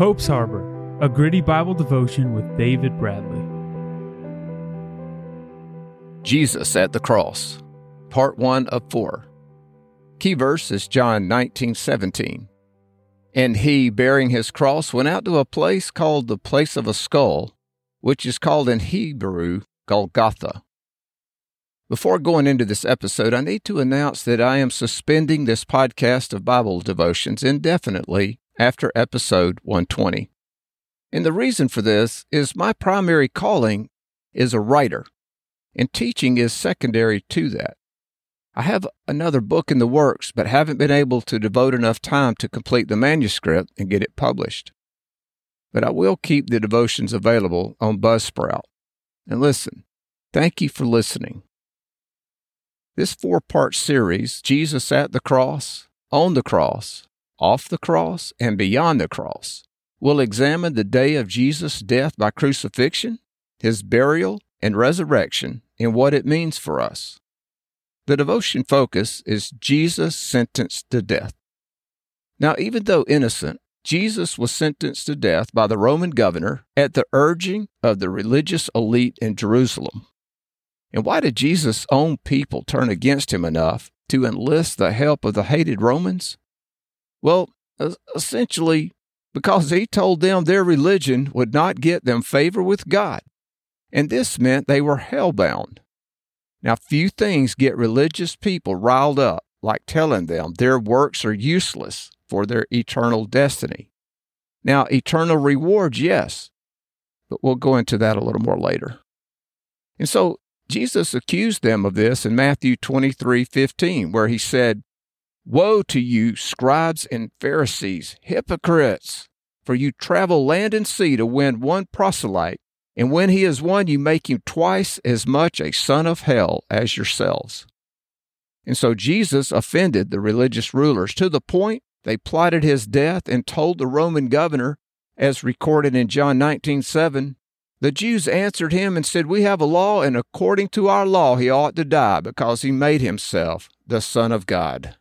Hope's Harbor, a gritty Bible devotion with David Bradley. Jesus at the Cross, Part 1 of 4. Key verse is John 19:17. And he, bearing his cross, went out to a place called the place of a skull, which is called in Hebrew Golgotha. Before going into this episode, I need to announce that I am suspending this podcast of Bible devotions indefinitely after episode 120. And the reason for this is my primary calling is a writer, and teaching is secondary to that. I have another book in the works, but haven't been able to devote enough time to complete the manuscript and get it published. But I will keep the devotions available on Buzzsprout. And listen, thank you for listening. This four part series, Jesus at the cross, on the cross, off the cross, and beyond the cross, We'll examine the day of Jesus' death by crucifixion, his burial, and resurrection, and what it means for us. The devotion focus is Jesus sentenced to death. Now, even though innocent, Jesus was sentenced to death by the Roman governor at the urging of the religious elite in Jerusalem. And why did Jesus' own people turn against him enough to enlist the help of the hated Romans? Well, essentially, because he told them their religion would not get them favor with God. And this meant they were hellbound. Now, few things get religious people riled up like telling them their works are useless for their eternal destiny. Now, eternal rewards, yes, but we'll go into that a little more later. And so Jesus accused them of this in Matthew 23 15, where he said, Woe to you, scribes and Pharisees, hypocrites! For you travel land and sea to win one proselyte, and when he is won, you make him twice as much a son of hell as yourselves. And so Jesus offended the religious rulers to the point they plotted his death and told the Roman governor, as recorded in John 19 7, the Jews answered him and said, We have a law, and according to our law he ought to die because he made himself the Son of God.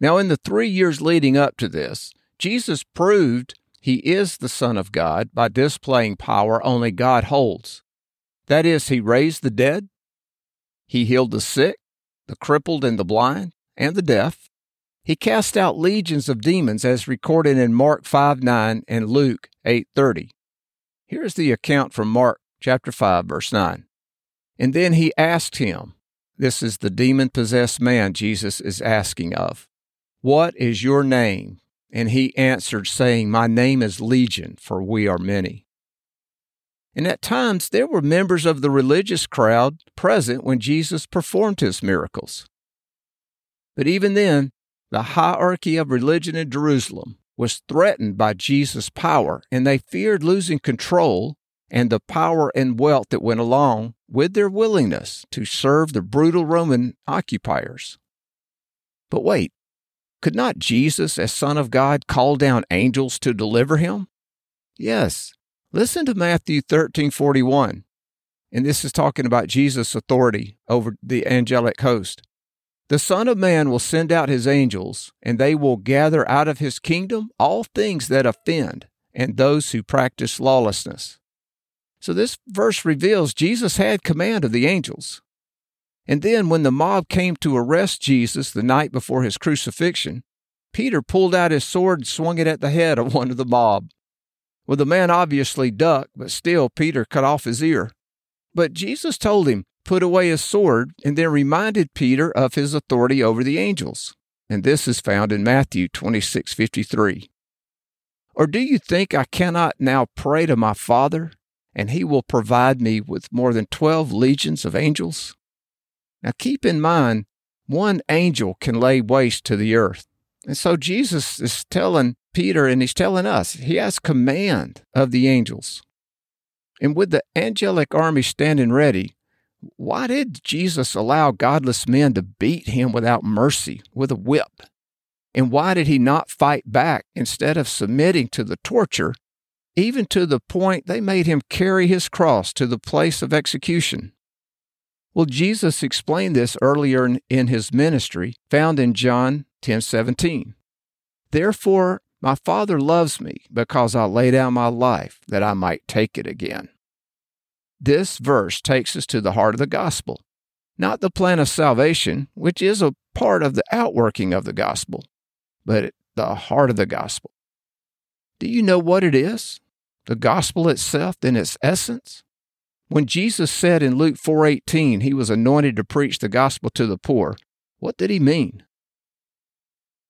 Now, in the three years leading up to this, Jesus proved he is the Son of God by displaying power only God holds. That is, he raised the dead, he healed the sick, the crippled and the blind, and the deaf. He cast out legions of demons as recorded in Mark 5 9 and Luke 8 30. Here's the account from Mark chapter 5, verse 9. And then he asked him, This is the demon possessed man Jesus is asking of, What is your name? And he answered, saying, My name is Legion, for we are many. And at times there were members of the religious crowd present when Jesus performed his miracles. But even then, the hierarchy of religion in Jerusalem was threatened by Jesus' power, and they feared losing control and the power and wealth that went along with their willingness to serve the brutal Roman occupiers. But wait, could not Jesus, as Son of God, call down angels to deliver him? Yes. Listen to Matthew 13 41. And this is talking about Jesus' authority over the angelic host. The Son of Man will send out his angels, and they will gather out of his kingdom all things that offend and those who practice lawlessness. So this verse reveals Jesus had command of the angels. And then when the mob came to arrest Jesus the night before his crucifixion, Peter pulled out his sword and swung it at the head of one of the mob. Well, the man obviously ducked, but still Peter cut off his ear. But Jesus told him, put away his sword, and then reminded Peter of his authority over the angels. And this is found in Matthew 26 53. Or do you think I cannot now pray to my Father, and he will provide me with more than 12 legions of angels? Now keep in mind, one angel can lay waste to the earth. And so Jesus is telling Peter and he's telling us, he has command of the angels. And with the angelic army standing ready, why did Jesus allow godless men to beat him without mercy with a whip? And why did he not fight back instead of submitting to the torture, even to the point they made him carry his cross to the place of execution? Well, Jesus explained this earlier in, his ministry, found in John 10:17. Therefore, My Father loves me because I lay down my life that I might take it again. This verse takes us to the heart of the gospel, not the plan of salvation, which is a part of the outworking of the gospel, but the heart of the gospel. Do you know what it is? The gospel itself in its essence? When Jesus said in Luke 4:18 he was anointed to preach the gospel to the poor, what did he mean?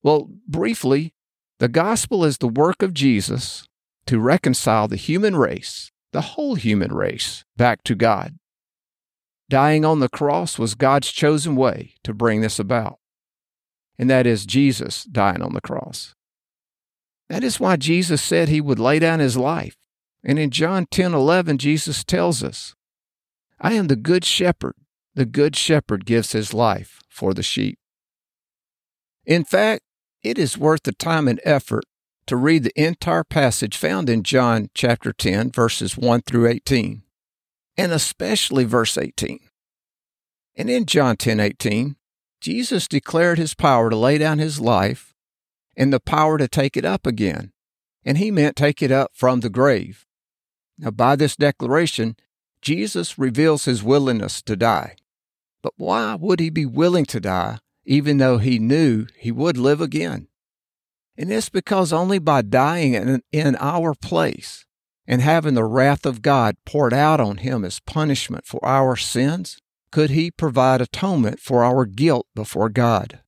Well, briefly, the gospel is the work of Jesus to reconcile the human race, the whole human race, back to God. Dying on the cross was God's chosen way to bring this about. And that is Jesus dying on the cross. That is why Jesus said he would lay down his life. And in John 10 11, Jesus tells us, I am the good shepherd. The good shepherd gives his life for the sheep. In fact, it is worth the time and effort to read the entire passage found in John chapter 10, verses 1 through 18, and especially verse 18. And in John 10 18, Jesus declared his power to lay down his life and the power to take it up again. And he meant take it up from the grave. Now, by this declaration, Jesus reveals his willingness to die. But why would he be willing to die even though he knew he would live again? And it's because only by dying in, in our place and having the wrath of God poured out on him as punishment for our sins could he provide atonement for our guilt before God.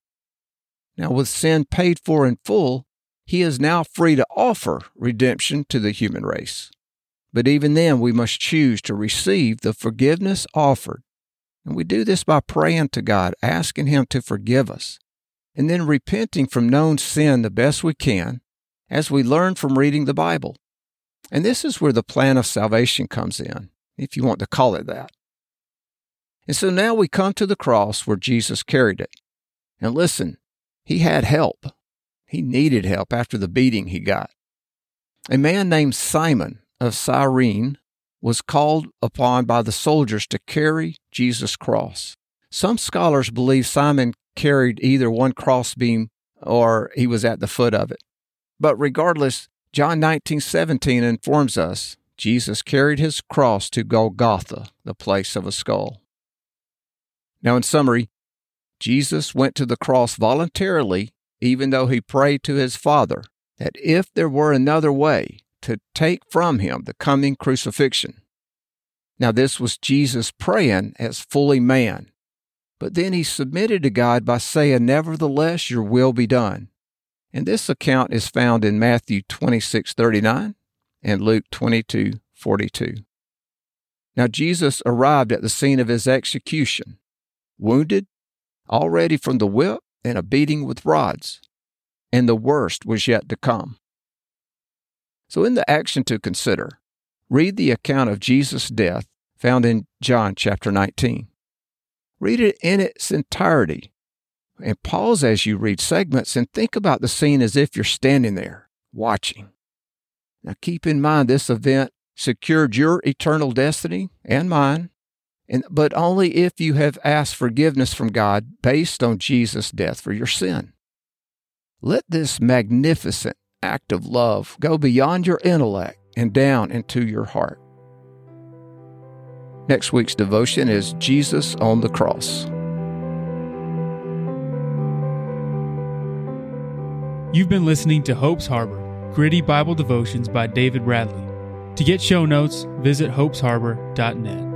Now, with sin paid for in full, he is now free to offer redemption to the human race. But even then, we must choose to receive the forgiveness offered. And we do this by praying to God, asking Him to forgive us, and then repenting from known sin the best we can as we learn from reading the Bible. And this is where the plan of salvation comes in, if you want to call it that. And so now we come to the cross where Jesus carried it. And listen, he had help. He needed help after the beating he got. A man named Simon of Cyrene was called upon by the soldiers to carry Jesus' cross. Some scholars believe Simon carried either one crossbeam or he was at the foot of it. But regardless, John 19:17 informs us Jesus carried his cross to Golgotha, the place of a skull. Now, in summary, Jesus went to the cross voluntarily, even though he prayed to his Father that if there were another way to take from him the coming crucifixion. Now, this was Jesus praying as fully man, but then he submitted to God by saying, Nevertheless, your will be done. And this account is found in Matthew 26 39 and Luke 22 42. Now, Jesus arrived at the scene of his execution wounded, already from the whip and a beating with rods, and the worst was yet to come. So, in the action to consider, read the account of Jesus' death found in John chapter 19. Read it in its entirety and pause as you read segments and think about the scene as if you're standing there watching. Now, keep in mind this event secured your eternal destiny and mine and, but only if you have asked forgiveness from God based on Jesus' death for your sin. Let this magnificent act of love go beyond your intellect and down into your heart. Next week's devotion is Jesus on the Cross. You've been listening to Hope's Harbor, gritty Bible devotions by David Bradley. To get show notes, visit hopesharbor.net.